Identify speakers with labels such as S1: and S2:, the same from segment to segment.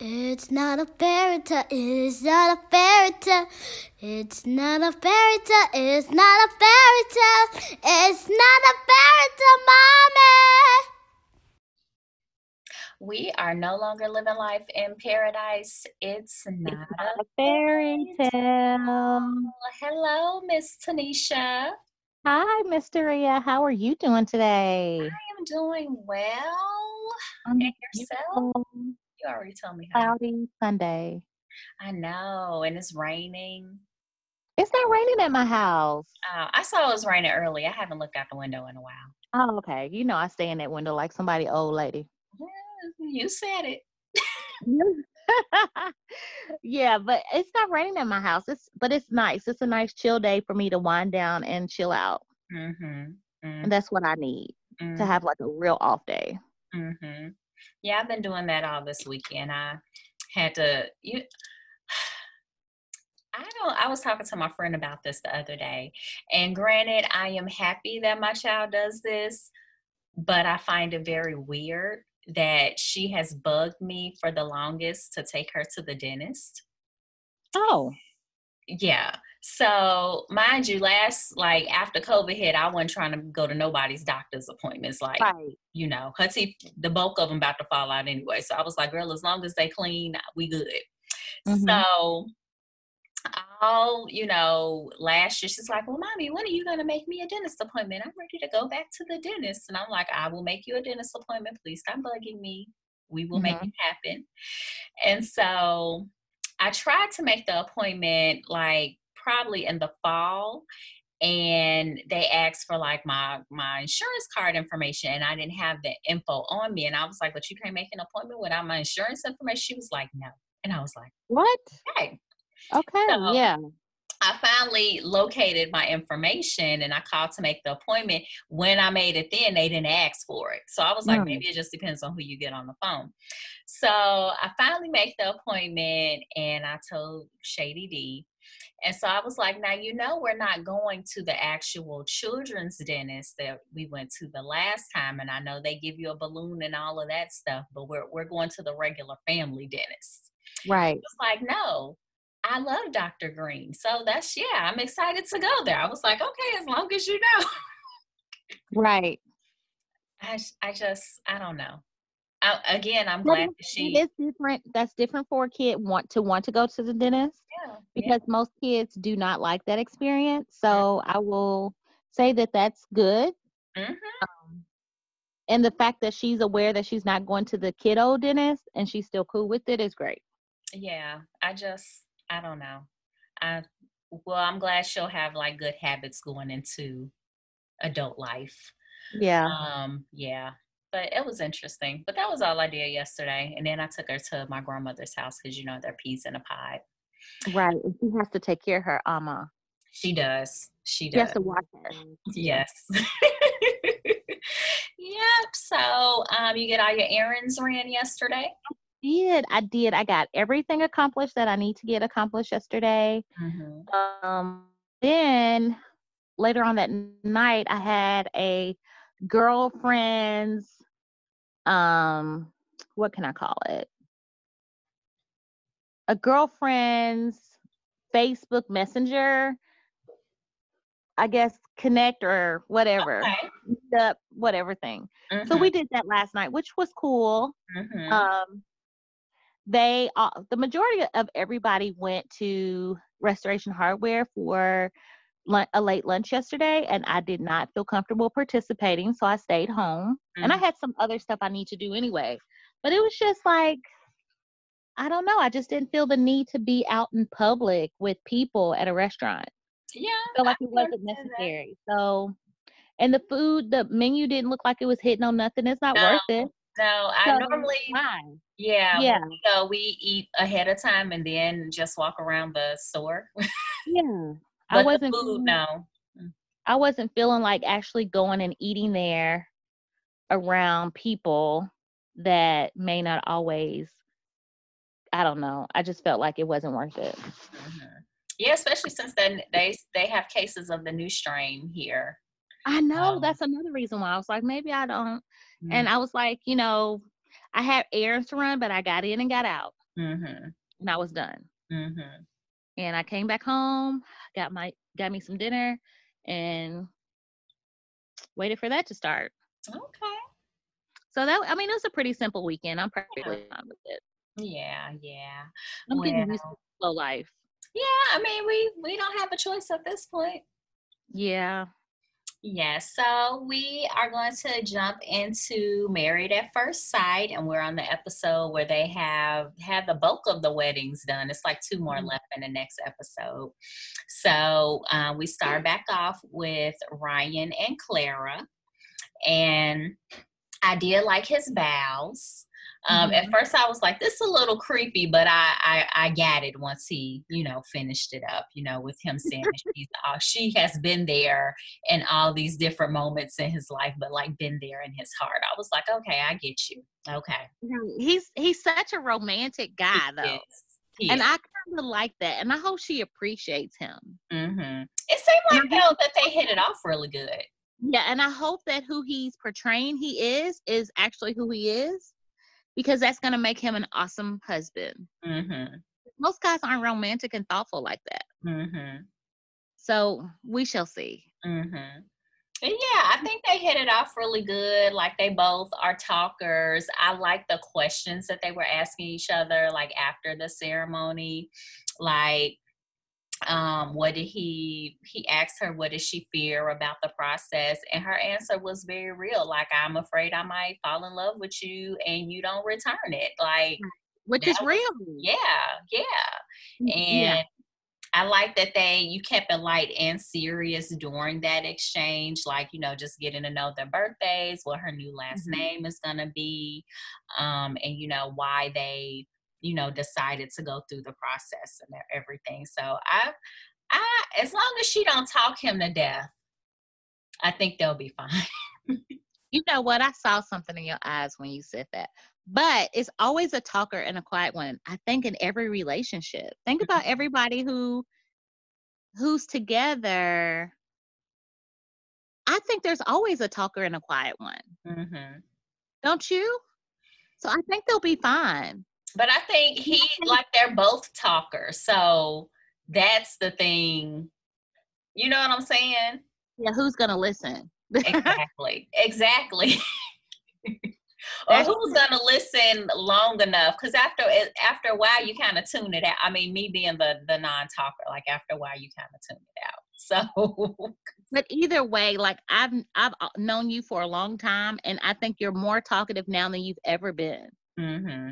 S1: It's not a fairy tale. It's not a fairy tale. It's not a fairy tale. It's not a fairy tale. It's not a fairy tale, mommy.
S2: We are no longer living life in paradise. It's not a
S3: A fairy tale.
S2: Hello, Miss Tanisha.
S3: Hi, Mr. Ria. How are you doing today?
S2: I am doing well.
S3: Um,
S2: And yourself?
S3: beautiful,
S2: You already told me how.
S3: Cloudy Sunday.
S2: I know, and it's raining.
S3: It's not raining at my house.
S2: Uh, I saw it was raining early. I haven't looked out the window in a while.
S3: Oh, okay. You know I stay in that window like somebody old lady.
S2: You said it.
S3: yeah, but it's not raining at my house. It's but it's nice. It's a nice chill day for me to wind down and chill out.
S2: Mm-hmm.
S3: And that's what I need
S2: mm-hmm.
S3: to have like a real off day.
S2: Yeah, I've been doing that all this weekend. I had to you I don't I was talking to my friend about this the other day. And granted, I am happy that my child does this, but I find it very weird that she has bugged me for the longest to take her to the dentist.
S3: Oh.
S2: Yeah. So mind you, last like after COVID hit, I wasn't trying to go to nobody's doctor's appointments. Like
S3: Right.
S2: you know, her teeth, the bulk of them about to fall out anyway. So I was like, girl, as long as they clean, we good.
S3: Mhm.
S2: So all, you know, last year she's like, Well, mommy, when are you gonna make me a dentist appointment? I'm ready to go back to the dentist. And I'm like, I will make you a dentist appointment. Please stop bugging me. We will make
S3: Mhm.
S2: it happen. And so I tried to make the appointment like probably in the fall and they asked for like my my insurance card information and I didn't have the info on me and I was like, but you can't make an appointment without my insurance information. She was like, no. And I was like,
S3: What?
S2: hey.
S3: Okay.
S2: So-
S3: yeah.
S2: I finally located my information and I called to make the appointment. When I made it then, they didn't ask for it. So I was like,
S3: Mm.
S2: maybe it just depends on who you get on the phone. So I finally make the appointment and I told Shady D. And so I was like, now you know we're not going to the actual children's dentist that we went to the last time. And I know they give you a balloon and all of that stuff, but we're we're going to the regular family dentist
S3: Right.
S2: was like, no, I love Dr. Green. So that's, yeah, I'm excited to go there. I was like, okay, as long as you know.
S3: Right.
S2: I I just, I don't know. I, again, I'm glad that she,
S3: is different. That's different for a kid want to want to go to the dentist
S2: yeah, yeah,
S3: because most kids do not like that experience. So I will say that that's good.
S2: Mm-hmm.
S3: Um, and the fact that she's aware that she's not going to the kiddo dentist and she's still cool with it is great.
S2: yeah, I just, I don't know. I, well, I'm glad she'll have like good habits going into adult life.
S3: Yeah.
S2: Um, yeah, but it was interesting. But that was all I did yesterday. And then I took her to my grandmother's house because, you know, they're peas in a pod.
S3: Right. And she has to take care of her ama.
S2: She does. She
S3: She
S2: does.
S3: has to watch her.
S2: Yes. yep. So um you get all your errands ran yesterday?
S3: Did I did. I got everything accomplished that I need to get accomplished yesterday.
S2: Mm-hmm.
S3: um then later on that night i had a girlfriend's um what can i call it a girlfriend's facebook messenger i guess connect or whatever
S2: Okay.
S3: up whatever thing so we did that last night which was cool
S2: Mhm.
S3: um they uh, the majority of everybody went to restoration hardware for a late lunch yesterday and i did not feel comfortable participating so i stayed home and i
S2: Mhm.
S3: had some other stuff i need to do anyway but it was just like i don't know i just didn't feel the need to be out in public with people at a restaurant
S2: yeah.
S3: I felt like
S2: I
S3: it wasn't
S2: understand that.
S3: necessary so and the food the menu didn't look like it was hitting on nothing it's not
S2: No,
S3: worth it
S2: No, I
S3: So,
S2: normally
S3: why?
S2: yeah,
S3: Yeah.
S2: go, we eat ahead of time and then just walk around the store.
S3: yeah
S2: but
S3: i wasn't
S2: food,
S3: feeling-
S2: no.
S3: I wasn't feeling like actually going and eating there around people that may not always I don't know. I just felt like it wasn't worth it.
S2: Mhm. Yeah, especially since then they they have cases of the new strain here.
S3: I know
S2: Um,
S3: that's another reason why I was like maybe I don't
S2: Mm.
S3: and I was like, you know, I had errands to run but I got in and got out.
S2: Mm-hmm.
S3: and I was done. And I came back home, got my got me some dinner, and waited for that to start.
S2: Okay.
S3: So that I mean, it was a pretty simple weekend. I'm perfectly fine with it.
S2: Yeah, yeah.
S3: I'm getting used to slow life.
S2: Yeah, I mean we we don't have a choice at this point.
S3: Yeah.
S2: Yes, so we are going to jump into Married at First Sight, and we're on the episode where they have had the bulk of the weddings done. It's like two more
S3: Mhm.
S2: left in the next episode. So uh, we start back off with Ryan and Clara, and I did like his vows. Um, At first, I was like, "This is a little creepy," but I, I I got it once he, you know, finished it up. You know, with him saying she's, uh, she has been there in all these different moments in his life, but like been there in his heart. I was like, "Okay, I get you. Okay."
S3: He's he's such a romantic guy though.
S2: Yes. He
S3: And
S2: is.
S3: I kind of like that. And I hope she appreciates him.
S2: Mhm. It seemed like though that they hit it off really good.
S3: Yeah, and I hope that who he's portraying he is is actually who he is because that's going to make him an awesome husband.
S2: Mm-hmm.
S3: Most guys aren't romantic and thoughtful like that.
S2: Mm-hmm.
S3: So we shall see.
S2: Mm-hmm. And yeah, I think they hit it off really good. Like they both are talkers. I like the questions that they were asking each other, like after the ceremony. Like, um, what did he he asked her what did she fear about the process? And her answer was very real. Like, I'm afraid I might fall in love with you and you don't return it. Like,
S3: Which is
S2: was-
S3: real.
S2: yeah, yeah. And I like that they you kept it light and serious during that exchange, like you know, just getting to know their birthdays, what her new last
S3: Mhm.
S2: name is gonna be, um, and you know why they you know decided to go through the process and everything. So I, I as long as she don't talk him to death, I think they'll be fine.
S3: You know what? I saw something in your eyes when you said that. But it's always a talker and a quiet one. I think in every relationship. Think about everybody who who's together. I think there's always a talker and a quiet one.
S2: hmm
S3: Don't you? So I think they'll be fine.
S2: But I think he like they're both talkers, so that's the thing. You know what I'm saying?
S3: Yeah, who's gonna listen?
S2: Exactly. exactly. or who's gonna listen long enough? Because after after a while, you kind of tune it out. I mean, me being the the non-talker, like after a while, you kind of tune it out. So
S3: But either way, like I've I've uh, known you for a long time, and I think you're more talkative now than you've ever been.
S2: hmm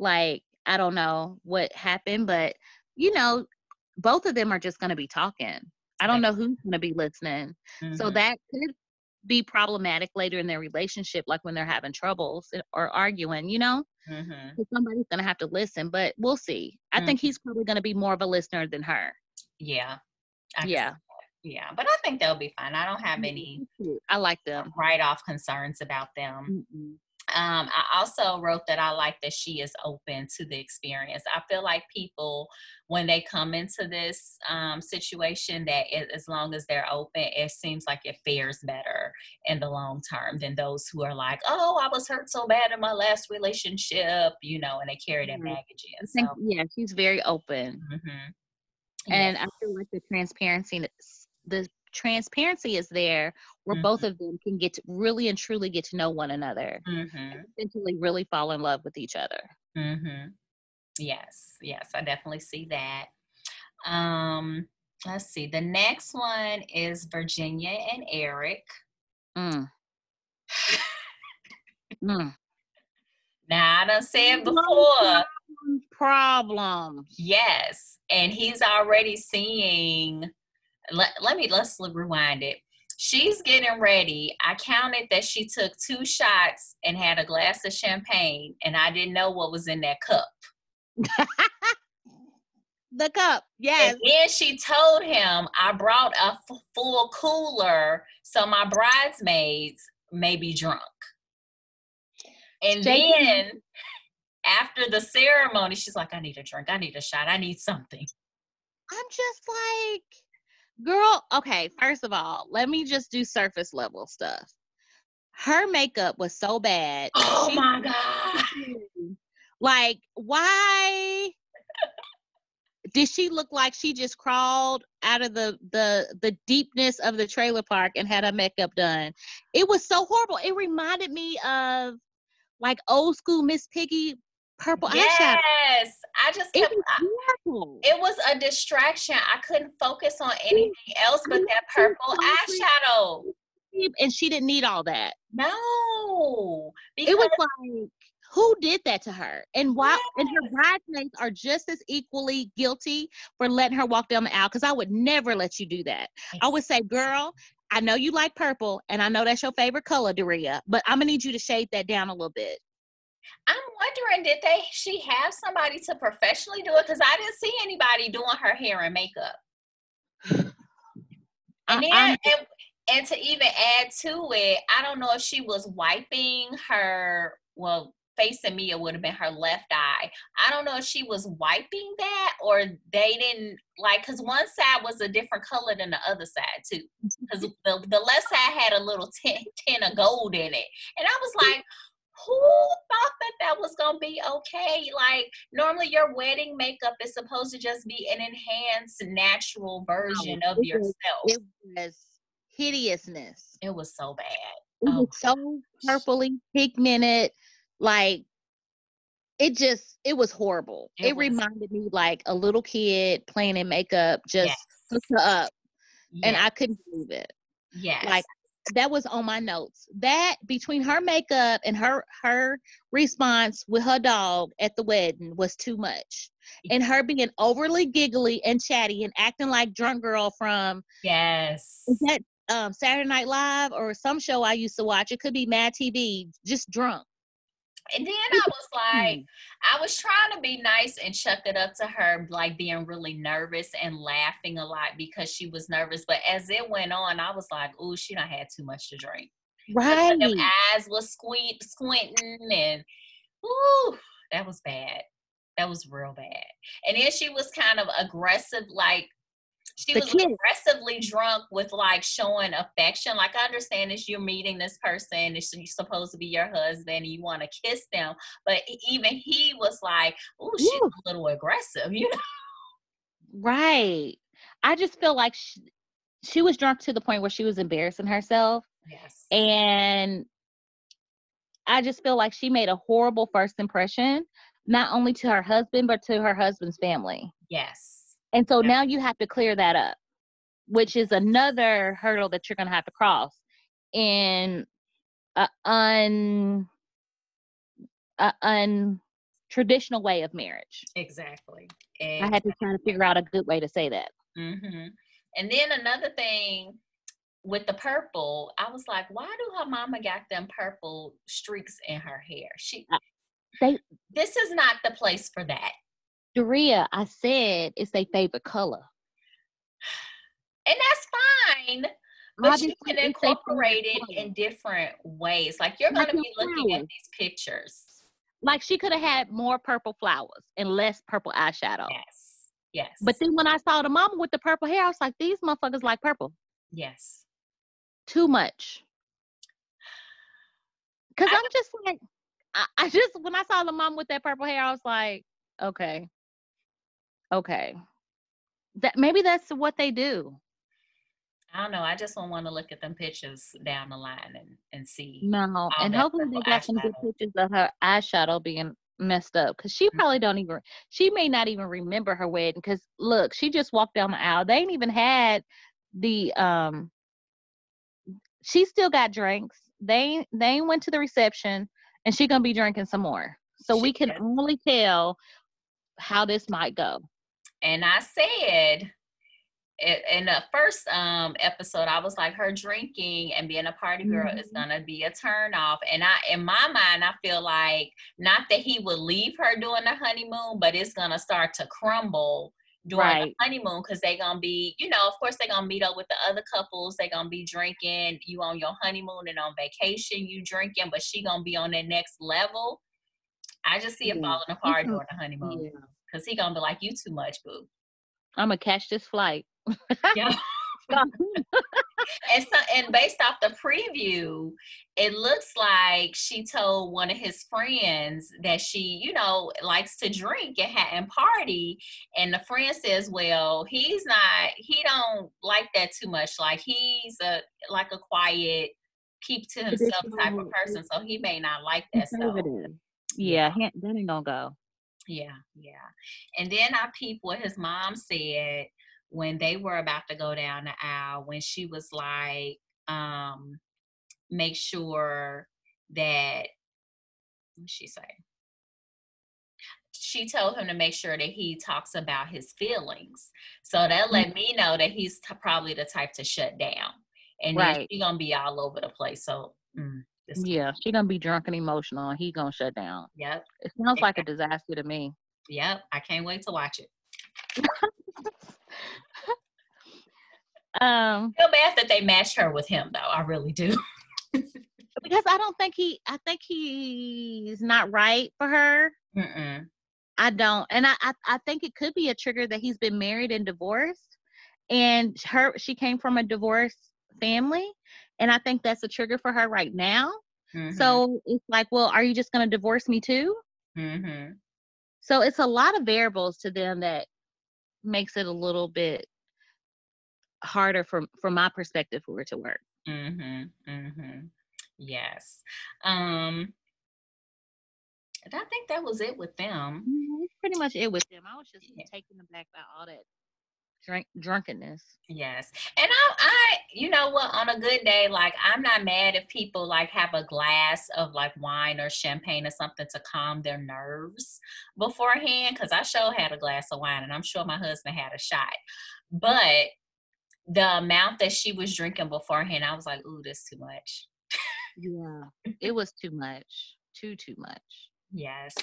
S3: like I don't know what happened, but you know, both of them are just going to be talking. I don't know who's going to be listening. So
S2: mhm.
S3: that could be problematic later in their relationship, like when they're having troubles or arguing, you know,
S2: Mhm.
S3: 'cause somebody's going to have to listen, but we'll see. I think he's probably going to be more of a listener than her.
S2: yeah, I
S3: Yeah.
S2: yeah. But I think they'll be fine. I don't have any
S3: I like them.
S2: write off concerns about them.
S3: Mm-mm.
S2: Um, I also wrote that I like that she is open to the experience. I feel like people, when they come into this um, situation, that it, as long as they're open, it seems like it fares better in the long term than those who are like, "Oh, I was hurt so bad in my last relationship," you know, and they carry that
S3: Mhm.
S2: baggage in.
S3: think,
S2: So,
S3: yeah, she's very open.
S2: mhm.
S3: and
S2: Yes.
S3: I feel like the transparency the transparency is there where both of them can get to really and truly get to know one another
S2: Mhm.
S3: eventually really fall in love with each other
S2: Mm-hmm. Yes, yes, I definitely see that. Um, let's see. The next one is Virginia and Erik.
S3: mm. Mm.
S2: Now I done said before,
S3: Problem.
S2: yes, and he's already seeing. Let, let me let's rewind it. She's getting ready. I counted that she took two shots and had a glass of champagne, and I didn't know what was in that cup.
S3: the cup yes
S2: And then she told him, I brought a f- full cooler so my bridesmaids may be drunk. And
S3: Shaking.
S2: then after the ceremony, she's like, I need a drink. I need a shot. I need something.
S3: i'm just like girl okay first of all let me just do surface level stuff her makeup was so bad
S2: Oh
S3: She-
S2: my God.
S3: Like, why did she look like she just crawled out of the the the deepness of the trailer park and had her makeup done? It was so horrible. It reminded me of like old school Miss Piggy purple
S2: yes,
S3: eyeshadow.
S2: Yes, I just
S3: It was
S2: I- it was a distraction. I couldn't focus on anything else but that purple eyeshadow.
S3: and she didn't need all that.
S2: No,
S3: It was like, who did that to her? And why? And her bridesmaids are just as equally guilty for letting her walk down the aisle. Because I would never let you do that. I would say, girl, I know you like purple, and I know that's your favorite color, Daria, but I'm gonna need you to shade that down a little bit.
S2: I'm wondering, did they she have somebody to professionally do it? Because I didn't see anybody doing her hair and makeup. And then, and, and to even add to it, I don't know if she was wiping her. Well, facing me, it would have been her left eye. I don't know if she was wiping that or they didn't like because one side was a different color than the other side too. Because the, the left side had a little tint, tint of gold in it, and I was like. Who thought that that was gonna be okay? Like normally, your wedding makeup is supposed to just be an enhanced, natural version oh, of
S3: it was-
S2: yourself.
S3: It was hideousness.
S2: It was so bad.
S3: It
S2: Oh
S3: was so purpley pigmented, like it just it was horrible.
S2: It
S3: It,
S2: was.
S3: reminded me like a little kid playing in makeup, just
S2: Yes.
S3: up, and I couldn't believe it.
S2: yes.
S3: Like that was on my notes. That between her makeup and her her response with her dog at the wedding was too much. And her being overly giggly and chatty and acting like drunk girl from
S2: yes.
S3: is that um, Saturday Night Live or some show I used to watch. It could be Mad TV, just drunk.
S2: And then I was like,
S3: Mm.
S2: I was trying to be nice and chuck it up to her, like being really nervous and laughing a lot because she was nervous. But as it went on, I was like, "Ooh, she done had too much to drink.
S3: Right.
S2: Them eyes was squint, squinting, and ooh, that was bad. That was real bad. And then she was kind of aggressive, like she
S3: The
S2: was aggressively drunk with like showing affection. Like I understand is you're meeting this person, it's you're supposed to be your husband, and you want to kiss them, but even he was like, "Ooh, she's
S3: Woo.
S2: a little aggressive," you know.
S3: Right. I just feel like she, she was drunk to the point where she was embarrassing herself.
S2: Yes.
S3: And I just feel like she made a horrible first impression, not only to her husband, but to her husband's family.
S2: yes.
S3: And so now you have to clear that up, which is another hurdle that you're going to have to cross in a un a untraditional way of marriage.
S2: Exactly.
S3: I had to try to figure out a good way to say that.
S2: Mm-hmm. And then another thing with the purple, I was like, why do her mama got them purple streaks in her hair? She
S3: they-
S2: this is not the place for that.
S3: Doria, I said it's their favorite color.
S2: And that's fine. But
S3: Obviously,
S2: you can incorporate it in different ways. Like you're gonna be looking at these pictures.
S3: Like she could have had more purple flowers and less purple eyeshadow.
S2: Yes. Yes.
S3: But then when I saw the mama with the purple hair, I was like, these motherfuckers like purple
S2: yes.
S3: too much. Cause
S2: I-
S3: I'm just like, I, I just when I saw the mom with that purple hair, I was like, okay, okay, that maybe that's what they do.
S2: I don't know. I just don't want to look at them pictures down the line and, and see.
S3: No, and hopefully they got some good pictures of her eyeshadow being messed up because she probably don't even she may not even remember her wedding because look she just walked down the aisle they ain't even had the um she still got drinks they they went to the reception and she gonna be drinking some more so we
S2: She
S3: can
S2: is.
S3: only tell how this might go
S2: And I said in the first um episode, I was like, her drinking and being a party girl is
S3: Mhm.
S2: gonna be a turn off. And I, in my mind, I feel like not that he would leave her during the honeymoon, but it's gonna start to crumble during
S3: Right.
S2: the honeymoon because they're gonna be, you know, of course they're gonna meet up with the other couples. They're gonna be drinking. You on your honeymoon and on vacation, you drinking, but she gonna be on that next level. I just see it
S3: Yeah.
S2: falling apart during the honeymoon because he gonna be like, "You too much, boo."
S3: i'm gonna catch this flight
S2: Yeah. and so and based off the preview, it looks like she told one of his friends that she, you know, likes to drink and, ha- and party. And the friend says, "Well, he's not. He don't like that too much. Like he's a like a quiet, keep to himself type of person. So he may not like that stuff."
S3: Yeah, yeah, that ain't gonna go.
S2: Yeah, yeah. And then I peep what his mom said when they were about to go down the aisle when she was like, um, make sure that what she say? She told him to make sure that he talks about his feelings. So that mm. let me know that he's t- probably the type to shut down. And right. she's gonna be all over the place. So mm,
S3: yeah, she gonna be drunk and emotional, and he gonna shut down.
S2: Yep.
S3: It sounds like a disaster to me.
S2: Yep, I can't wait to watch it.
S3: um,
S2: I feel bad that they matched her with him, though. I really do.
S3: because I don't think he. I think he's not right for her.
S2: Mm-mm.
S3: I don't, and I, I I think it could be a trigger that he's been married and divorced, and her she came from a divorced family, and I think that's a trigger for her right now. Mm-hmm. So it's like, well, are you just going to divorce me too?
S2: Mm-hmm.
S3: So it's a lot of variables to them that makes it a little bit harder from from my perspective for it to work.
S2: Mm-hmm. Mm-hmm. Yes. Um I think that was it with them.
S3: Mm-hmm. Pretty much it with them. I was just yeah. taken aback by all that drink drunkenness.
S2: Yes. And I I you know what on a good day like I'm not mad if people like have a glass of like wine or champagne or something to calm their nerves beforehand cuz I sure had a glass of wine and I'm sure my husband had a shot. But the amount that she was drinking beforehand I was like, "Ooh, this too much."
S3: yeah. It was too much. Too too much.
S2: Yes.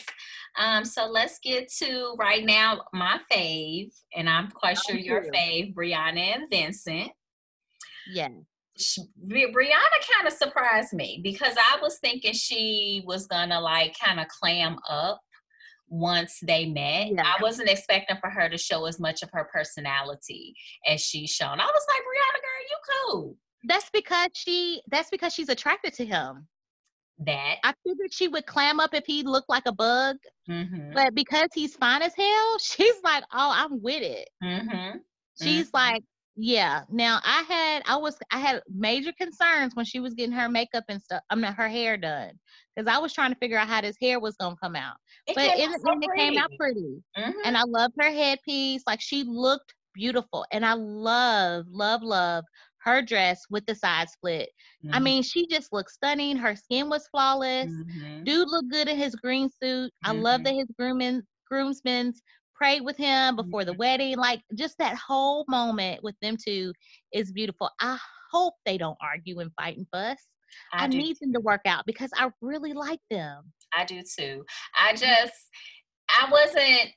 S2: Um, so let's get to right now my fave, and I'm quite sure your fave, Briana and Vincent.
S3: Yeah.
S2: Briana kind of surprised me because I was thinking she was gonna like kind of clam up once they met. Yeah. I wasn't expecting for her to show as much of her personality as she's shown. I was like, Briana, girl, you cool.
S3: That's because she that's because she's attracted to him
S2: that.
S3: I figured she would clam up if he looked like a bug,
S2: mm-hmm.
S3: but because he's fine as hell, she's like, "Oh, I'm with it."
S2: Mm-hmm.
S3: She's
S2: mm-hmm.
S3: like, "Yeah." Now I had, I was, I had major concerns when she was getting her makeup and stuff. I mean, her hair done because I was trying to figure out how this hair was gonna come out.
S2: It
S3: but
S2: it,
S3: so it came out pretty,
S2: mm-hmm.
S3: and I loved her headpiece. Like she looked beautiful, and I love, love, love her dress with the side split. Mm-hmm. I mean, she just looked stunning. Her skin was flawless.
S2: Mm-hmm.
S3: Dude looked good in his green suit. I love that mm-hmm. his groomman groomsmen prayed with him before the mm-hmm. wedding. Like just that whole moment with them two is beautiful. I hope they don't argue and fight and fuss. I, I need them to work out because I really like them.
S2: I do too. I mm-hmm. just I wasn't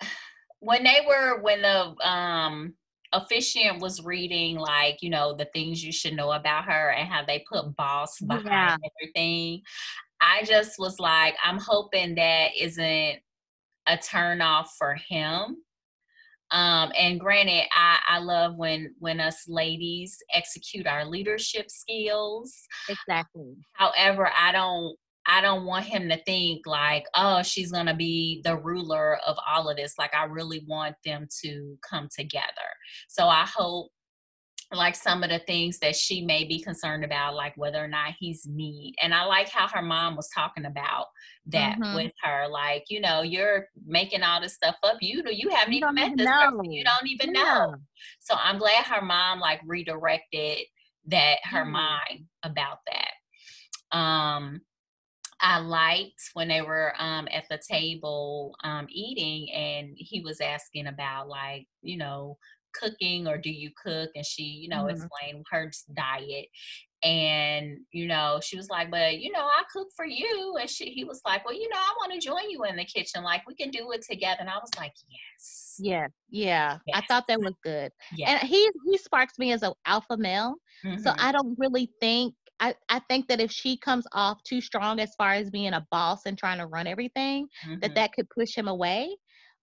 S2: when they were when the um officiant was reading like you know the things you should know about her and how they put boss behind yeah. everything. I just was like i'm hoping that isn't a turn off for him. Um, and granted I, I love when when us ladies execute our leadership skills.
S3: Exactly.
S2: However i don't I don't want him to think like, oh, she's going to be the ruler of all of this. Like, I really want them to come together. So I hope like some of the things that she may be concerned about, like whether or not he's neat. And I like how her mom was talking about that mm-hmm. with her. Like, you know, you're making all this stuff up. You know, you haven't you even met this know. person. You don't even yeah. know. So I'm glad her mom like redirected that her mm-hmm. mind about that. Um I liked when they were um, at the table um, eating, and he was asking about like you know cooking or do you cook, and she you know mm-hmm. explained her diet, and you know she was like, but you know I cook for you, and she he was like, well you know I want to join you in the kitchen, like we can do it together, and I was like, yes,
S3: yeah, yeah, yes. I thought that was good, yeah. and he he sparks me as an alpha male, mm-hmm. so I don't really think I, I think that if she comes off too strong as far as being a boss and trying to run everything, mm-hmm. that that could push him away.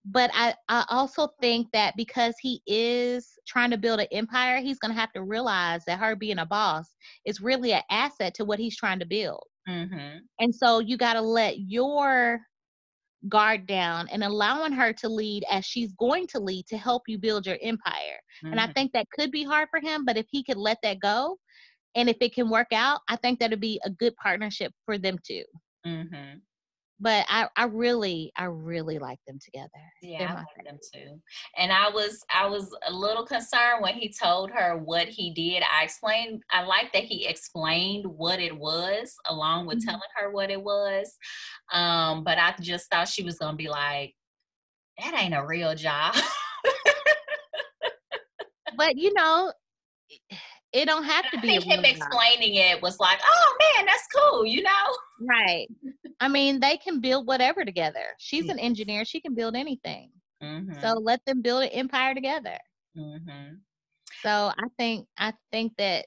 S3: but I, I also think that because he is trying to build an empire, he's going to have to realize that her being a boss is really an asset to what he's trying to build.
S2: Mm-hmm.
S3: And so you got to let your guard down and allowing her to lead as she's going to lead to help you build your empire.
S2: Mm-hmm.
S3: And I think that could be hard for him, but if he could let that go and if it can work out, I think that'd be a good partnership for them too.
S2: Mm-hmm.
S3: But I, I really, I really like them together.
S2: Yeah, I like them too. And I was I was a little concerned when he told her what he did. I explained I like that he explained what it was along with
S3: Mhm.
S2: telling her what it was. Um, but I just thought she was gonna be like, that ain't a real job.
S3: But you know, it don't have to
S2: I
S3: be
S2: think
S3: a
S2: him explaining it was like, oh man, that's cool, you know?
S3: Right. I mean, they can build whatever together. She's an engineer. She can build anything.
S2: Mm-hmm.
S3: So let them build an empire together.
S2: mm-hmm.
S3: So I think I think that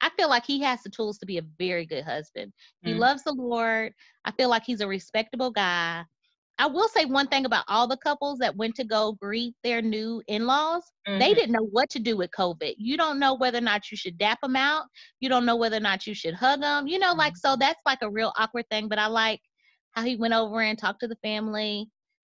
S3: I feel like he has the tools to be a very good husband. He
S2: Mhm.
S3: loves the Lord. I feel like he's a respectable guy. I will say one thing about all the couples that went to go greet their new in-laws. They
S2: Mhm.
S3: didn't know what to do with COVID. You don't know whether or not you should dap them out. You don't know whether or not you should hug them. You know, like so that's like a real awkward thing. But I like how he went over and talked to the family.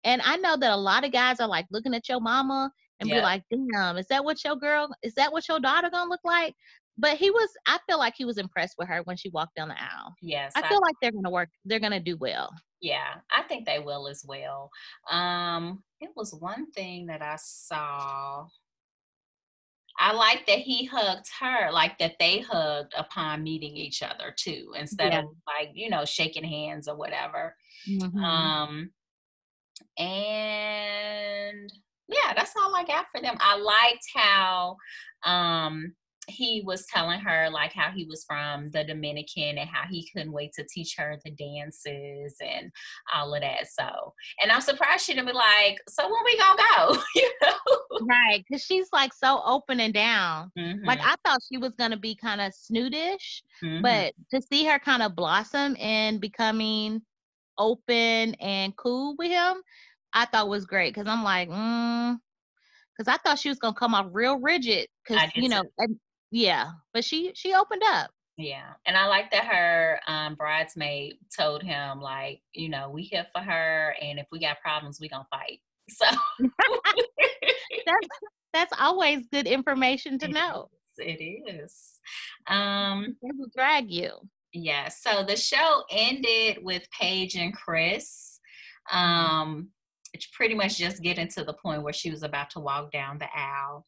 S3: And I know that a lot of guys are like looking at your mama and be like, "Damn, is that what your girl? Is that what your daughter gonna look like?" But he was. I feel like he was impressed with her when she walked down the aisle.
S2: Yes.
S3: I feel like they're gonna work. They're gonna do well.
S2: Yeah, I think they will as well. Um, it was one thing that I saw. I like that he hugged her, like that they hugged upon meeting each other too, instead
S3: Yeah.
S2: of like, you know, shaking hands or whatever.
S3: Mhm.
S2: Um, and yeah, that's all I got for them. I liked how um he was telling her like how he was from the Dominican and how he couldn't wait to teach her the dances and all of that. So, and I'm surprised she didn't be like, "So when we gonna go?" you know?
S3: Right, because she's like so open and down. Like
S2: Mhm,
S3: I thought she was gonna be kind of snootish,
S2: mhm.
S3: but to see her kind of blossom and becoming open and cool with him, I thought was great. Cause I'm like, mm, cause I thought she was gonna come off real rigid. Cause you know,
S2: too.
S3: Yeah, but she she opened up.
S2: Yeah, and I like that her um, bridesmaid told him like, you know, we here for her, and if we got problems, we gonna fight. So
S3: That's that's always good information to
S2: It
S3: know.
S2: It is. Um,
S3: They will drag you.
S2: yeah, so the show ended with Paige and Chris. Um, it's pretty much just getting to the point where she was about to walk down the aisle.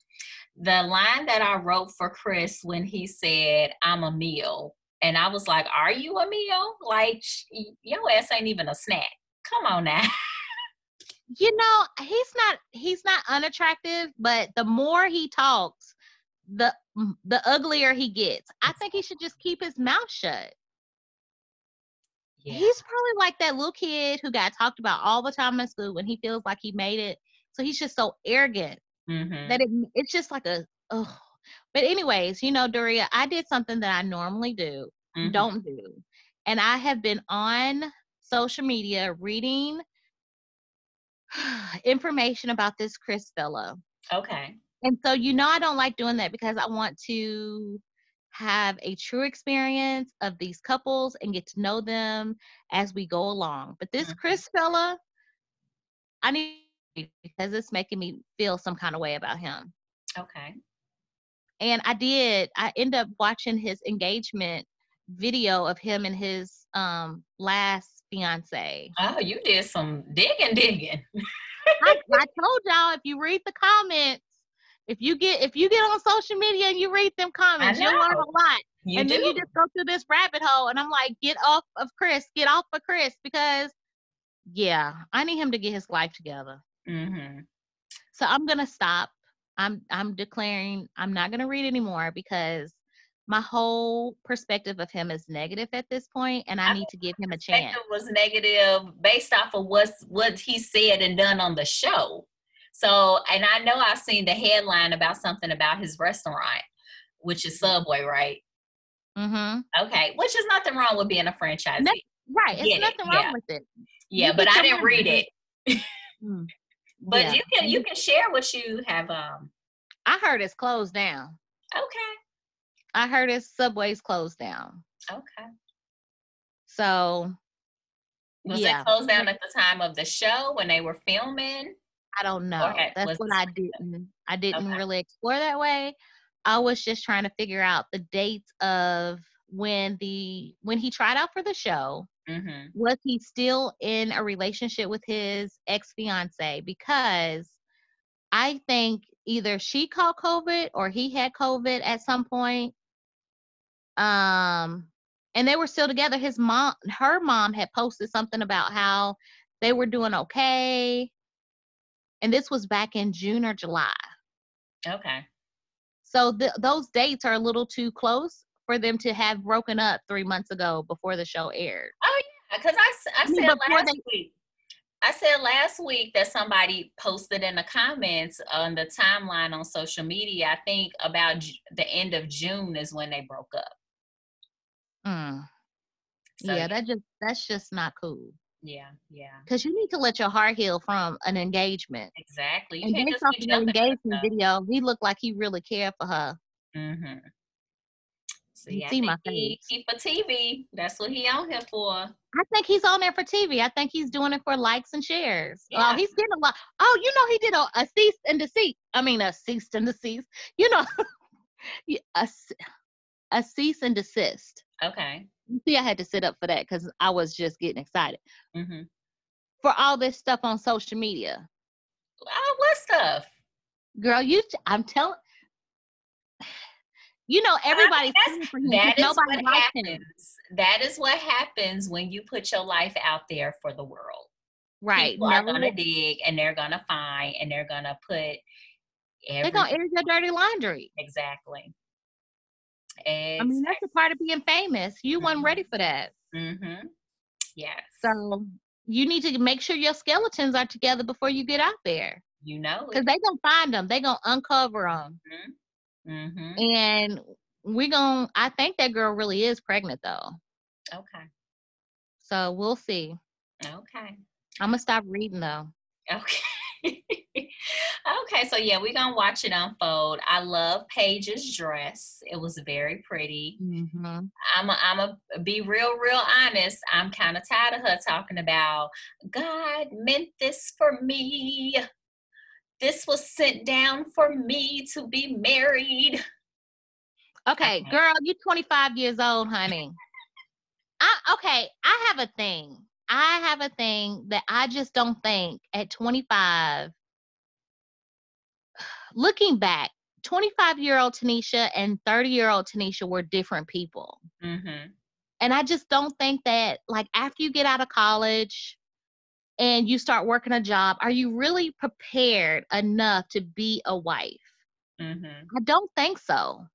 S2: The line that I wrote for Chris when he said, I'm a meal. And I was like, Are you a meal? Like, your ass ain't even a snack. Come on now.
S3: you know he's not he's not unattractive but the more he talks the the uglier he gets i think he should just keep his mouth shut
S2: Yeah.
S3: he's probably like that little kid who got talked about all the time in school when he feels like he made it so he's just so arrogant
S2: Mhm.
S3: that it, it's just like a oh but anyways you know doria i did something that i normally do
S2: Mhm.
S3: don't do and i have been on social media reading information about this chris fella
S2: Okay.
S3: and so you know i don't like doing that because i want to have a true experience of these couples and get to know them as we go along but this
S2: Mhm.
S3: chris fella i need because it's making me feel some kind of way about him
S2: Okay.
S3: and I did. I end up watching his engagement video of him and his um last fiance.
S2: Oh, you did some digging, digging.
S3: I, I told y'all if you read the comments, if you get if you get on social media and you read them comments, you'll learn a lot.
S2: You
S3: and
S2: do.
S3: then you just go through this rabbit hole, and I'm like, get off of Chris, get off of Chris, because yeah, I need him to get his life together.
S2: Mm-hmm.
S3: So I'm gonna stop. I'm I'm declaring I'm not gonna read anymore because my whole perspective of him is negative at this point, and I
S2: I
S3: need to give him a chance.
S2: Was negative based off of what's what he said and done on the show. So, and I know I've seen the headline about something about his restaurant, which is Subway, right?
S3: Mm-hmm.
S2: Okay, which is nothing wrong with being a franchisee.
S3: No- Right. It's
S2: Get it,
S3: nothing
S2: yeah.
S3: wrong with it.
S2: yeah,
S3: you
S2: but I didn't read it. Mm. But yeah. you can you can share what you have. Um,
S3: I heard it's closed down.
S2: Okay.
S3: I heard it's Subway's closed down.
S2: Okay.
S3: So.
S2: Was yeah. it closed down at the time of the show when they were filming?
S3: I don't know. That's what I didn't. I didn't okay. really explore that way. I was just trying to figure out the dates of when the when he tried out for the show. Mm-hmm. Was he still in a relationship with his ex fiance? Because I think either she caught COVID or he had COVID at some point. Um, and they were still together. His mom, her mom, had posted something about how they were doing okay and this was back in June or July.
S2: Okay.
S3: So th- those dates are a little too close for them to have broken up three months ago before the show aired.
S2: Oh yeah, because I, I, I said last they- week. I said last week that somebody posted in the comments on the timeline on social media. I think about the end of June is when they broke up.
S3: Mm. So, yeah, that just that's just not cool.
S2: Yeah, yeah.
S3: Because you need to let your heart heal from an engagement.
S2: Exactly.
S3: You and based off the engagement video, he looked like he really cared for her.
S2: Mm-hmm. Yeah, see my. He, he for TV. That's what he on here for. I
S3: think he's on there for TV. I think he's doing it for likes and shares. Yeah. Oh, he's getting a lot. Oh, you know, he did a, a cease and desist. I mean, a cease and desist. You know, a, a cease and desist.
S2: Okay
S3: see, I had to sit up for that because I was just getting excited mm-hmm. for all this stuff on social media.
S2: Oh, what stuff?
S3: Girl, you, I'm telling. You know, everybody's
S2: I mean, that is what happens. Him. That is what happens when you put your life out there for the world.
S3: Right.
S2: People Never are gonna dig and they're gonna find and they're gonna put.
S3: They're gonna air your dirty laundry.
S2: Exactly.
S3: Exactly. I mean, that's a part of being famous. You mm-hmm. weren't ready for that.
S2: Mm-hmm. Yes.
S3: So you need to make sure your skeletons are together before you get out there.
S2: You know,
S3: because they're gonna find them. They're gonna uncover them. Mm-hmm. Mm-hmm. And we're gonna. I think that girl really is pregnant though.
S2: Okay.
S3: So we'll see.
S2: Okay.
S3: I'm gonna stop reading though.
S2: Okay. okay, so yeah, we're gonna watch it unfold. I love Paige's dress. It was very pretty. Mm-hmm. I'm a, I'm a be real, real honest. I'm kind of tired of her talking about God meant this for me. This was sent down for me to be married.
S3: Okay, girl, you're 25 years old, honey. I okay, I have a thing. I have a thing that I just don't think at 25, looking back, 25 year old Tanisha and 30 year old Tanisha were different people. Mm-hmm. And I just don't think that, like, after you get out of college and you start working a job, are you really prepared enough to be a wife? Mm-hmm. I don't think so.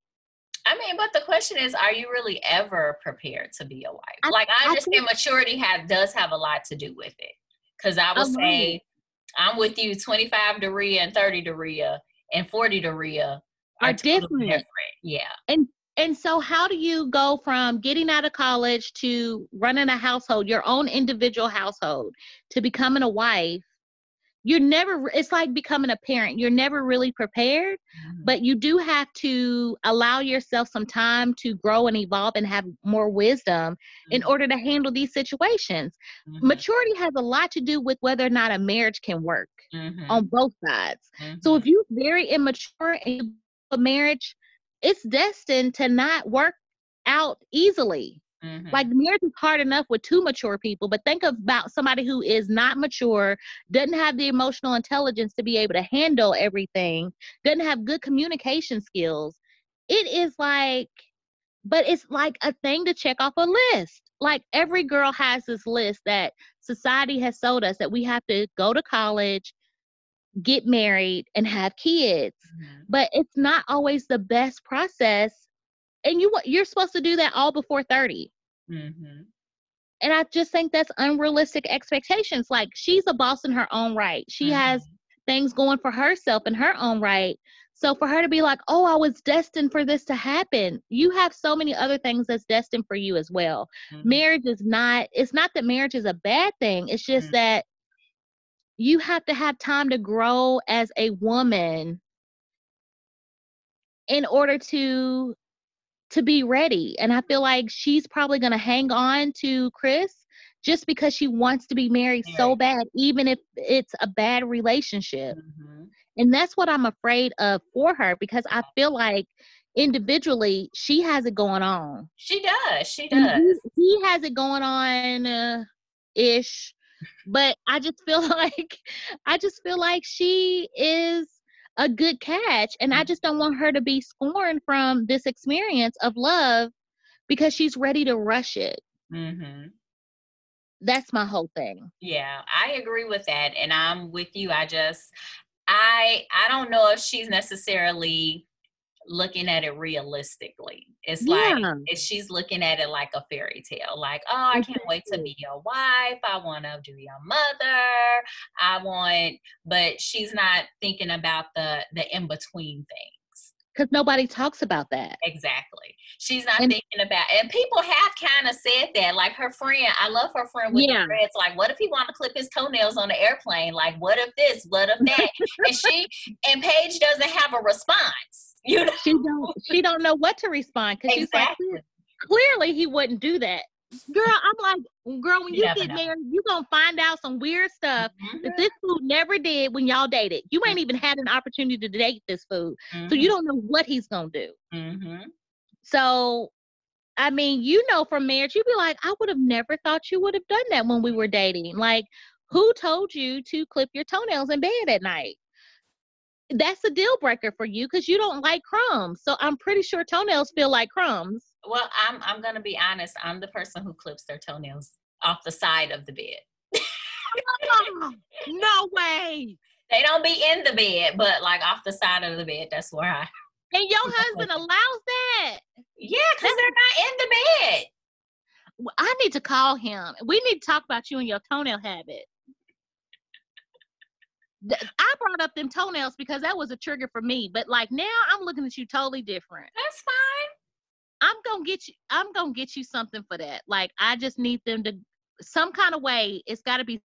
S2: I mean, but the question is, are you really ever prepared to be a wife? I, like, I understand I think, maturity have does have a lot to do with it. Because I would say, I'm with you, 25 to Ria and 30 to Ria and 40 to Ria
S3: are, are different. different.
S2: Yeah.
S3: And and so how do you go from getting out of college to running a household, your own individual household, to becoming a wife you're never it's like becoming a parent you're never really prepared mm-hmm. but you do have to allow yourself some time to grow and evolve and have more wisdom mm-hmm. in order to handle these situations mm-hmm. maturity has a lot to do with whether or not a marriage can work mm-hmm. on both sides so mm-hmm. if you're very immature in a marriage it's destined to not work out easily Mm-hmm. Like marriage is hard enough with two mature people, but think about somebody who is not mature, doesn't have the emotional intelligence to be able to handle everything, doesn't have good communication skills. It is like, but it's like a thing to check off a list. Like every girl has this list that society has sold us that we have to go to college, get married, and have kids. Mm-hmm. But it's not always the best process and you you're supposed to do that all before 30 mm-hmm. and i just think that's unrealistic expectations like she's a boss in her own right she mm-hmm. has things going for herself in her own right so for her to be like oh i was destined for this to happen you have so many other things that's destined for you as well mm-hmm. marriage is not it's not that marriage is a bad thing it's just mm-hmm. that you have to have time to grow as a woman in order to to be ready. And I feel like she's probably going to hang on to Chris just because she wants to be married so bad, even if it's a bad relationship. Mm-hmm. And that's what I'm afraid of for her because I feel like individually she has it going on.
S2: She does. She does. He,
S3: he, has it going on uh, ish. But I just feel like I just feel like she is a good catch. And I mm. just don't want her to be scorned from this experience of love because she's ready to rush it. Mm-hmm. That's my whole thing.
S2: Yeah, I agree with that. And I'm with you. I just, I, I don't know if she's necessarily looking at it realistically. It's yeah. like she's looking at it like a fairy tale, like, oh, I can't wait to be your wife. I want to do your mother. I want, but she's not thinking about the the in between things.
S3: Because nobody talks about that.
S2: Exactly. She's not and, thinking about, and people have kind of said that. Like her friend, I love her friend with yeah. the dreads. Like, what if he want to clip his toenails on the airplane? Like, what if this? What if that? and she and Paige doesn't have a response you know?
S3: She don't she don't know what to respond because exactly. she's like clearly he wouldn't do that. Girl, I'm like, girl, when you, you get married, you gonna find out some weird stuff mm-hmm. that this food never did when y'all dated. You ain't even had an opportunity to date this food, mm-hmm. so you mm-hmm. don't know what he's gonna do. Mm-hmm. So, I mean, you know, from marriage, you'd be like, I would have never thought you would have done that when we were dating. Like, who told you to clip your toenails in bed at night? That's a deal breaker for you because you don't like crumbs. So I'm pretty sure toenails feel like crumbs.
S2: Well, I'm I'm gonna be honest. I'm the person who clips their toenails off the side of the bed.
S3: oh, no way.
S2: They don't be in the bed, but like off the side of the bed. That's where I.
S3: And your husband allows that?
S2: Yeah, because they're not in the bed.
S3: I need to call him. We need to talk about you and your toenail habit. I brought up them toenails because that was a trigger for me. But like now I'm looking at you totally different.
S2: That's fine.
S3: I'm gonna get you I'm gonna get you something for that. Like I just need them to some kind of way it's gotta be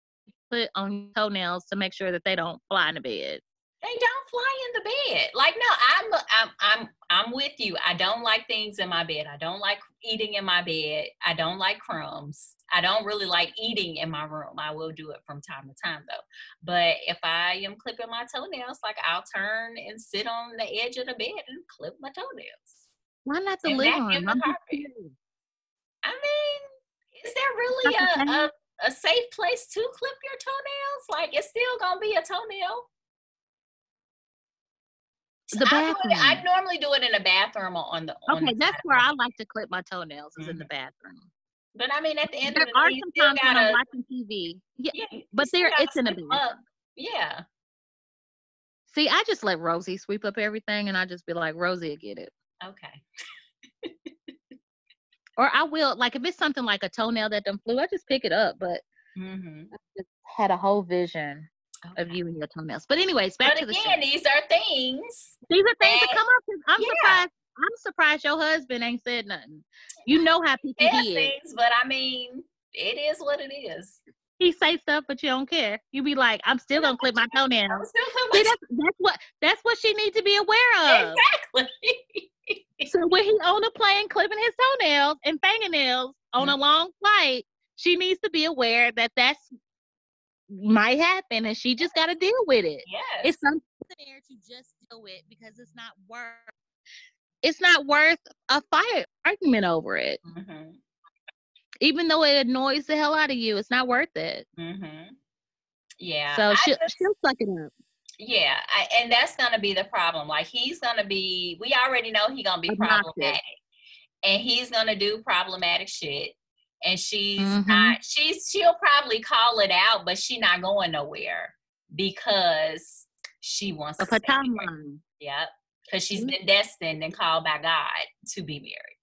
S3: put on toenails to make sure that they don't fly in the bed.
S2: They don't fly in the bed. Like no, I'm I'm I'm I'm with you. I don't like things in my bed. I don't like eating in my bed. I don't like crumbs. I don't really like eating in my room. I will do it from time to time though. But if I am clipping my toenails, like I'll turn and sit on the edge of the bed and clip my toenails.
S3: Why not the living room?
S2: I mean, is there really a, a, a safe place to clip your toenails? Like it's still gonna be a toenail. The bathroom. I, normally do it in a bathroom or on the.
S3: On
S2: okay,
S3: the that's where I like to clip my toenails. Is mm-hmm. in the mm-hmm. bathroom.
S2: But I mean, at the end there of the day, you still gotta,
S3: when I'm watching TV. Yeah, yeah but there, it's in a
S2: up. Yeah.
S3: See, I just let Rosie sweep up everything, and I just be like, Rosie will get it.
S2: Okay.
S3: or I will, like, if it's something like a toenail that done flew, I just pick it up. But mm-hmm. I just had a whole vision okay. of you and your toenails. But anyways, back
S2: but
S3: to the
S2: again, show. these are things.
S3: These are things that, that come up. I'm yeah. surprised I'm surprised your husband ain't said nothing. You know how people is.
S2: Things, but I mean, it is what it is.
S3: He say stuff, but you don't care. You be like, I'm still gonna clip my toenails. See, that's, that's what that's what she needs to be aware
S2: of. Exactly.
S3: so when he on a plane clipping his toenails and fingernails on mm-hmm. a long flight, she needs to be aware that that's might happen, and she just got to deal with it.
S2: Yes.
S3: It's something there to just deal with because it's not worth it's not worth a fight argument over it. Mm-hmm. Even though it annoys the hell out of you, it's not worth it.
S2: Mm-hmm. Yeah.
S3: So she'll, just, she'll suck it up.
S2: Yeah, I, and that's gonna be the problem. Like he's gonna be. We already know he's gonna be problematic, and he's gonna do problematic shit. And she's mm-hmm. not. She's she'll probably call it out, but she's not going nowhere because she wants
S3: of to. Her timeline.
S2: Yep because she's mm-hmm. been destined and called by God to be married.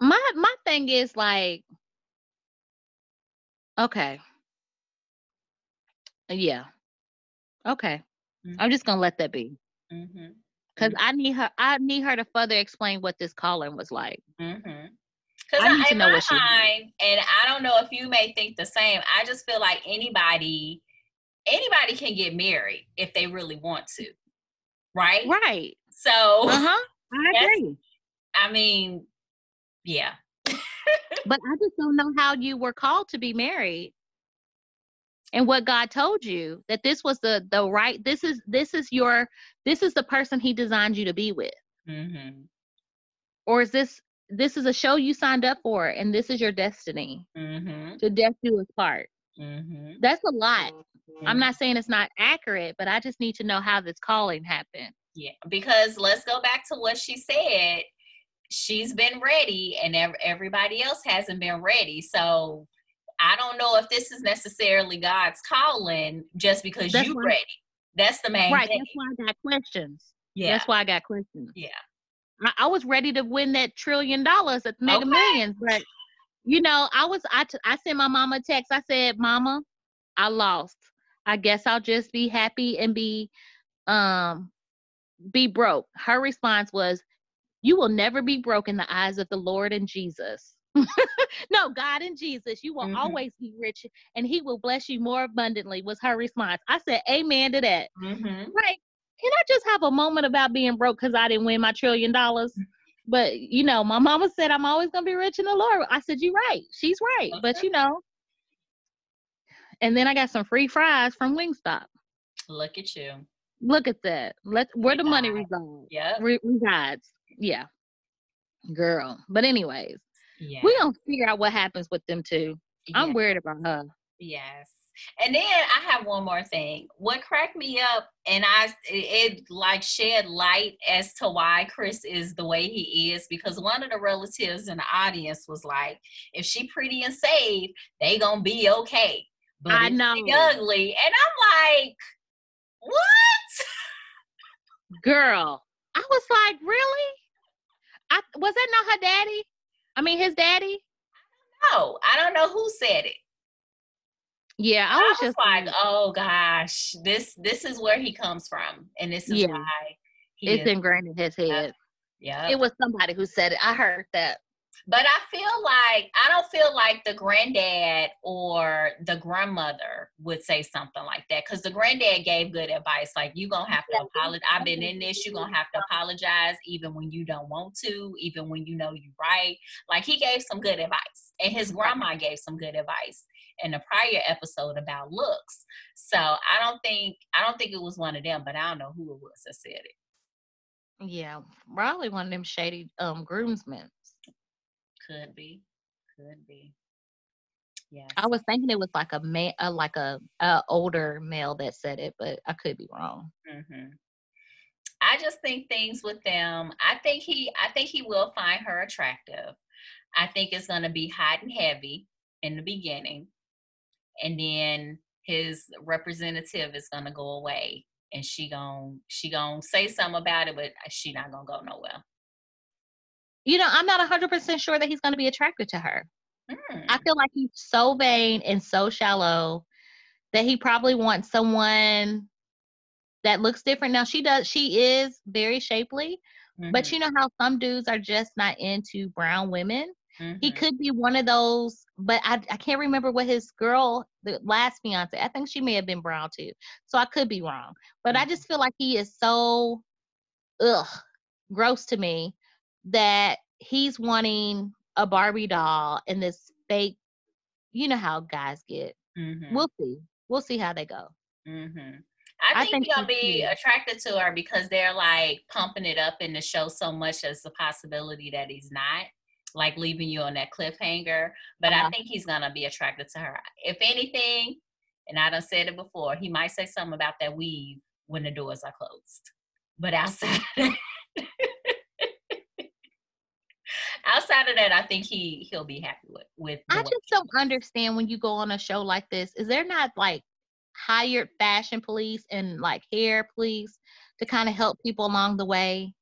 S3: My my thing is like, okay, yeah, okay. Mm-hmm. I'm just gonna let that be. Because mm-hmm. I need her, I need her to further explain what this calling was like.
S2: Mm-hmm. Because
S3: I need to know
S2: my
S3: what she
S2: mind, and I don't know if you may think the same. I just feel like anybody, anybody can get married if they really want to, right?
S3: Right.
S2: So,
S3: Uh-huh. I agree.
S2: I mean, yeah,
S3: But I just don't know how you were called to be married. And what God told you that this was the the right this is this is your this is the person he designed you to be with.
S2: hmm
S3: Or is this this is a show you signed up for and this is your destiny
S2: hmm
S3: to death do us part.
S2: hmm
S3: That's a lot. I'm not saying it's not accurate, but I just need to know how this calling happened.
S2: Yeah, because let's go back to what she said. She's been ready, and ev- everybody else hasn't been ready. So I don't know if this is necessarily God's calling just because
S3: That's
S2: you're ready. That's the main
S3: Right.
S2: thing.
S3: That's why I got questions.
S2: Yeah.
S3: That's why I got questions.
S2: Yeah.
S3: I, was ready to win that trillion dollars at Mega
S2: Okay.
S3: Millions, but you know, I was I t- I sent my mama a text. I said, "Mama, I lost. I guess I'll just be happy and be um be broke." Her response was, "You will never be broke in the eyes of the Lord and Jesus." no, God and Jesus, you will
S2: Mhm.
S3: always be rich and he will bless you more abundantly was her response. I said, "Amen to that."
S2: hmm
S3: Like, can I just have a moment about being broke because I didn't win my trillion dollars? But you know, my mama said I'm always gonna be rich in the Lord. I said, You're right. She's right. But you know. And then I got some free fries from Wingstop.
S2: Look at you.
S3: Look at that. Let where the money resides.
S2: Yep.
S3: Re- resides. Yeah. Girl. But anyways,
S2: Yeah.
S3: we gonna figure out what happens with them too. I'm worried about her.
S2: Yes. And then I have one more thing. What cracked me up, and I it, it like shed light as to why Chris is the way he is, because one of the relatives in the audience was like, "If she pretty and saved, they gonna be okay." But
S3: I know.
S2: ugly, and I'm like, "What?"
S3: Girl. I was like, really? I was that not her daddy? I mean his daddy?
S2: No, I don't know who said it.
S3: Yeah, I
S2: I
S3: was
S2: was
S3: just
S2: like,
S3: like,
S2: "Oh gosh, this this is where he comes from, and this is
S3: Yeah.
S2: why he
S3: it's
S2: is."
S3: ingrained in his head.
S2: Yeah.
S3: It was somebody who said it. I heard that.
S2: But I feel like I don't feel like the granddad or the grandmother would say something like that because the granddad gave good advice. Like you gonna have to apologize. I've been in this. You are gonna have to apologize even when you don't want to, even when you know you're right. Like he gave some good advice, and his grandma gave some good advice in the prior episode about looks. So I don't think I don't think it was one of them, but I don't know who it was that said it.
S3: Yeah, probably one of them shady um groomsmen.
S2: Could be, could be. Yes.
S3: I was thinking it was like a man, uh, like a, a older male that said it, but I could be wrong.
S2: hmm I just think things with them. I think he. I think he will find her attractive. I think it's going to be hot and heavy in the beginning, and then his representative is to go away, and she gon' she gon' say something about it, but she not gonna go nowhere.
S3: You know, I'm not 100% sure that he's to be attracted to her.
S2: Hmm.
S3: I feel like he's so vain and so shallow that he probably wants someone that looks different. Now, she does, she is very shapely, but
S2: Mhm,
S3: you know how some dudes are just not into brown women? He
S2: mhm.
S3: could be one of those, but I, I can't remember what his girl, the last fiance, I think she may have been brown too. So I could be wrong. But I
S2: Mhm.
S3: just feel like he is so ugh gross to me that he's wanting a Barbie doll and this fake, you know how guys get.
S2: Mhm.
S3: We'll see. We'll see how they go.
S2: hmm I
S3: I
S2: think,
S3: think
S2: he's be
S3: cute.
S2: attracted to her because they're like pumping it up in the show so much as the possibility that he's not, like leaving you on that cliffhanger. But I
S3: Uh-huh.
S2: think he's gonna be attracted to her. If anything, and I done said it before, he might say something about that weave when the doors are closed. But outside of that, outside of that, I think he he'll be happy with with.
S3: I just don't understand when you go on a show like this. Is there not like hired fashion police and like hair police to kind of help people along the way?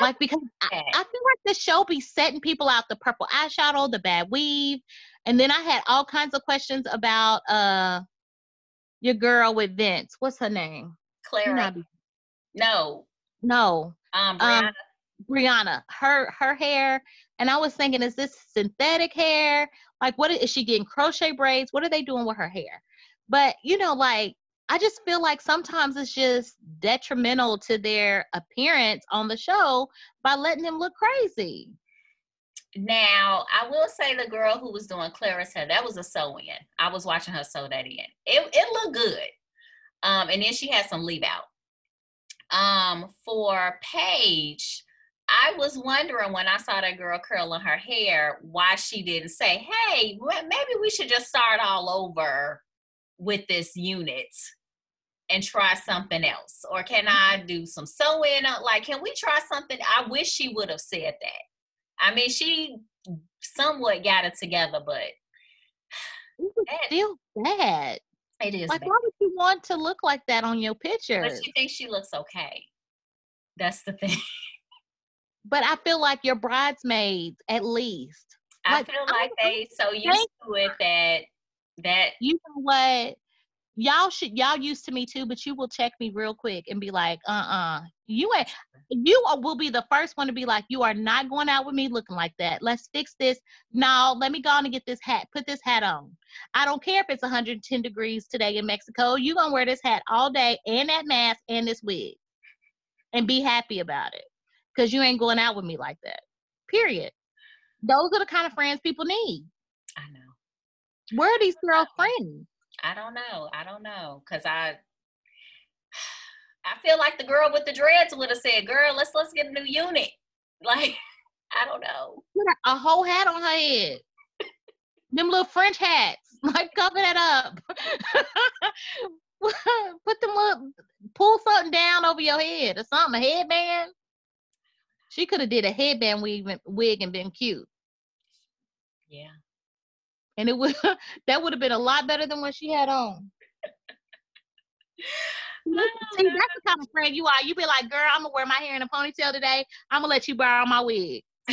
S3: Like because I. I feel like the show be setting people out the purple eyeshadow, the bad weave, and then I had all kinds of questions about uh your girl with Vince. What's her name?
S2: Clara, no,
S3: no,
S2: um,
S3: um,
S2: Briana.
S3: Briana. Her her hair And I was thinking, is this synthetic hair? Like, what is, is she getting crochet braids? What are they doing with her hair? But, you know, like, I just feel like sometimes it's just detrimental to their appearance on the show by letting them look crazy.
S2: Now, I will say the girl who was doing Clara's hair, that was a sew in. I was watching her sew that in. It, it looked good. Um, and then she had some leave out. Um, for Paige, I was wondering when I saw that girl curling her hair why she didn't say, hey, maybe we should just start all over with this unit and try something else. Or can mm-hmm. I do some sewing? Uh, like, can we try something? I wish she would have said that. I mean, she somewhat got it together, but
S3: it's still bad.
S2: It is.
S3: Like,
S2: bad.
S3: why would you want to look like that on your picture?
S2: But she thinks she looks okay. That's the thing.
S3: But I feel like your bridesmaids, at least.
S2: I
S3: Like,
S2: feel
S3: I
S2: like they so used to it that that
S3: You know what? Y'all should y'all used to me too, but you will check me real quick and be like, uh-uh. You ain't you are- will be the first one to be like, you are not going out with me looking like that. Let's fix this. No, let me go on and get this hat. Put this hat on. I don't care if it's 110 degrees today in Mexico. you gonna wear this hat all day and that mask and this wig. And be happy about it. Cause you ain't going out with me like that. Period. Those are the kind of friends people need.
S2: I know.
S3: Where are these girls friends?
S2: I don't know. I don't know. Cause I I feel like the girl with the dreads would have said, girl, let's let's get a new unit. Like, I don't know.
S3: A, a whole hat on her head. Them little French hats. Like cover that up. Put them up, pull something down over your head or something, a headband. She could have did a headband wig, wig and been cute.
S2: Yeah.
S3: And it would that would have been a lot better than what she had on. See, that's the kind of friend you are. You be like, girl, I'm gonna wear my hair in a ponytail today. I'm gonna let you borrow my wig.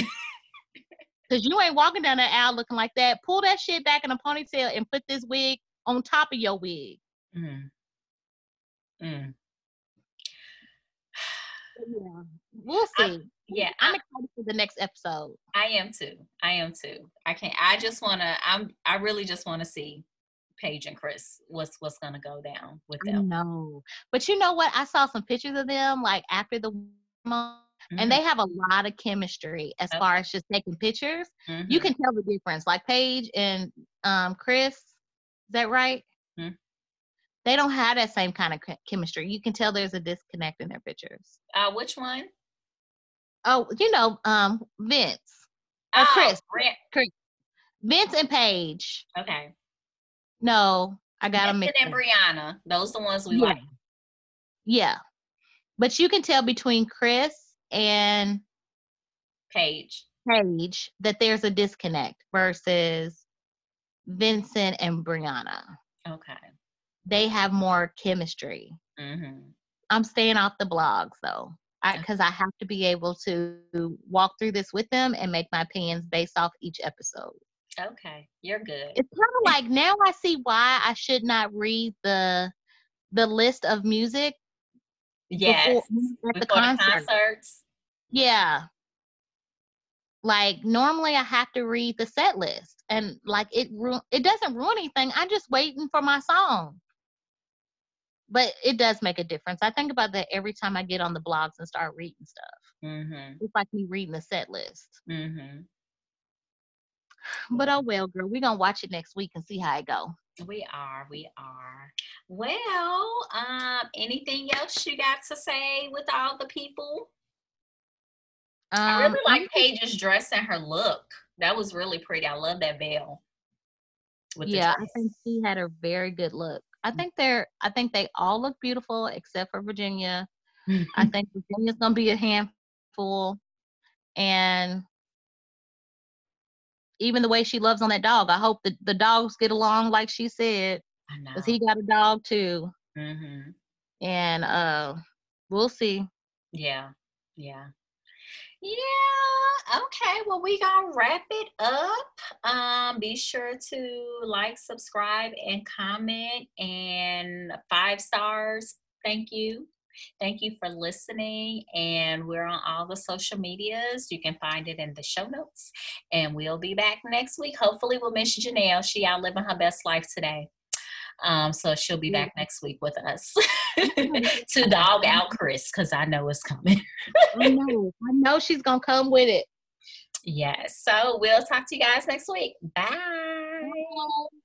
S3: Cause you ain't walking down that aisle looking like that. Pull that shit back in a ponytail and put this wig on top of your wig.
S2: Mm. Mm.
S3: Yeah. We'll
S2: I-
S3: see.
S2: Yeah,
S3: I'm excited for the next episode.
S2: I am too. I am too. I can't. I just want to. I'm. I really just want to see Paige and Chris. What's What's gonna go down with them?
S3: No, But you know what? I saw some pictures of them like after the month, and they have a lot of chemistry as
S2: Okay.
S3: far as just taking pictures.
S2: Mhm.
S3: You can tell the difference. Like Paige and um Chris, is that right?
S2: Mhm.
S3: They don't have that same kind of chemistry. You can tell there's a disconnect in their pictures.
S2: Uh, which one?
S3: Oh, you know, um, Vince, Or
S2: oh,
S3: Chris.
S2: Brent.
S3: Vince and Paige.
S2: Okay.
S3: No, I got them
S2: Vincent
S3: mixed.
S2: and. Briana. Those the ones we
S3: Yeah.
S2: like.
S3: Yeah, but you can tell between Chris and
S2: Paige.
S3: Paige that there's a disconnect versus Vincent and Brianna.
S2: Okay.
S3: They have more chemistry.
S2: Mm-hmm.
S3: I'm staying off the blogs though, because I, have to be able to walk through this with them and make my opinions based off each episode.
S2: Okay. You're good.
S3: It's kind of like now I see why I should not read the the list of music
S2: yes.
S3: before,
S2: Before
S3: at the
S2: the
S3: concert.
S2: concerts.
S3: Yeah. Like normally I have to read the set list and like it ru- it doesn't ruin anything. I'm just waiting for my song. But it does make a difference. I think about that every time I get on the blogs and start reading stuff.
S2: Mm-hmm.
S3: It's like me reading the set list.
S2: Mm-hmm.
S3: But oh well, girl, we're gonna watch it next week and see how it go.
S2: We are. We are. Well, um, anything else you got to say with all the people? I
S3: Um,
S2: really like Paige's dress and her look. That was really pretty. I love that veil. With
S3: yeah,
S2: the
S3: I think she had a very good look. I think they're I think they all look beautiful except for Virginia. I think Virginia's gonna be a handful, and even the way she loves on that dog. I hope that the dogs get along like she said, because he got a dog too,
S2: hmm
S3: and uh, we'll see.
S2: Yeah. Yeah. Yeah. Okay. Well, we gonna wrap it up. Um, be sure to like, subscribe, and comment, and five stars. Thank you. Thank you for listening. And we're on all the social medias. You can find it in the show notes. And we'll be back next week. Hopefully, we'll miss Janelle. She out living her best life today. Um, so she'll be back next week with us to dog out Chris because I know it's coming.
S3: I know. I know she's gonna come with it.
S2: Yes. So we'll talk to you guys next week. Bye. Bye.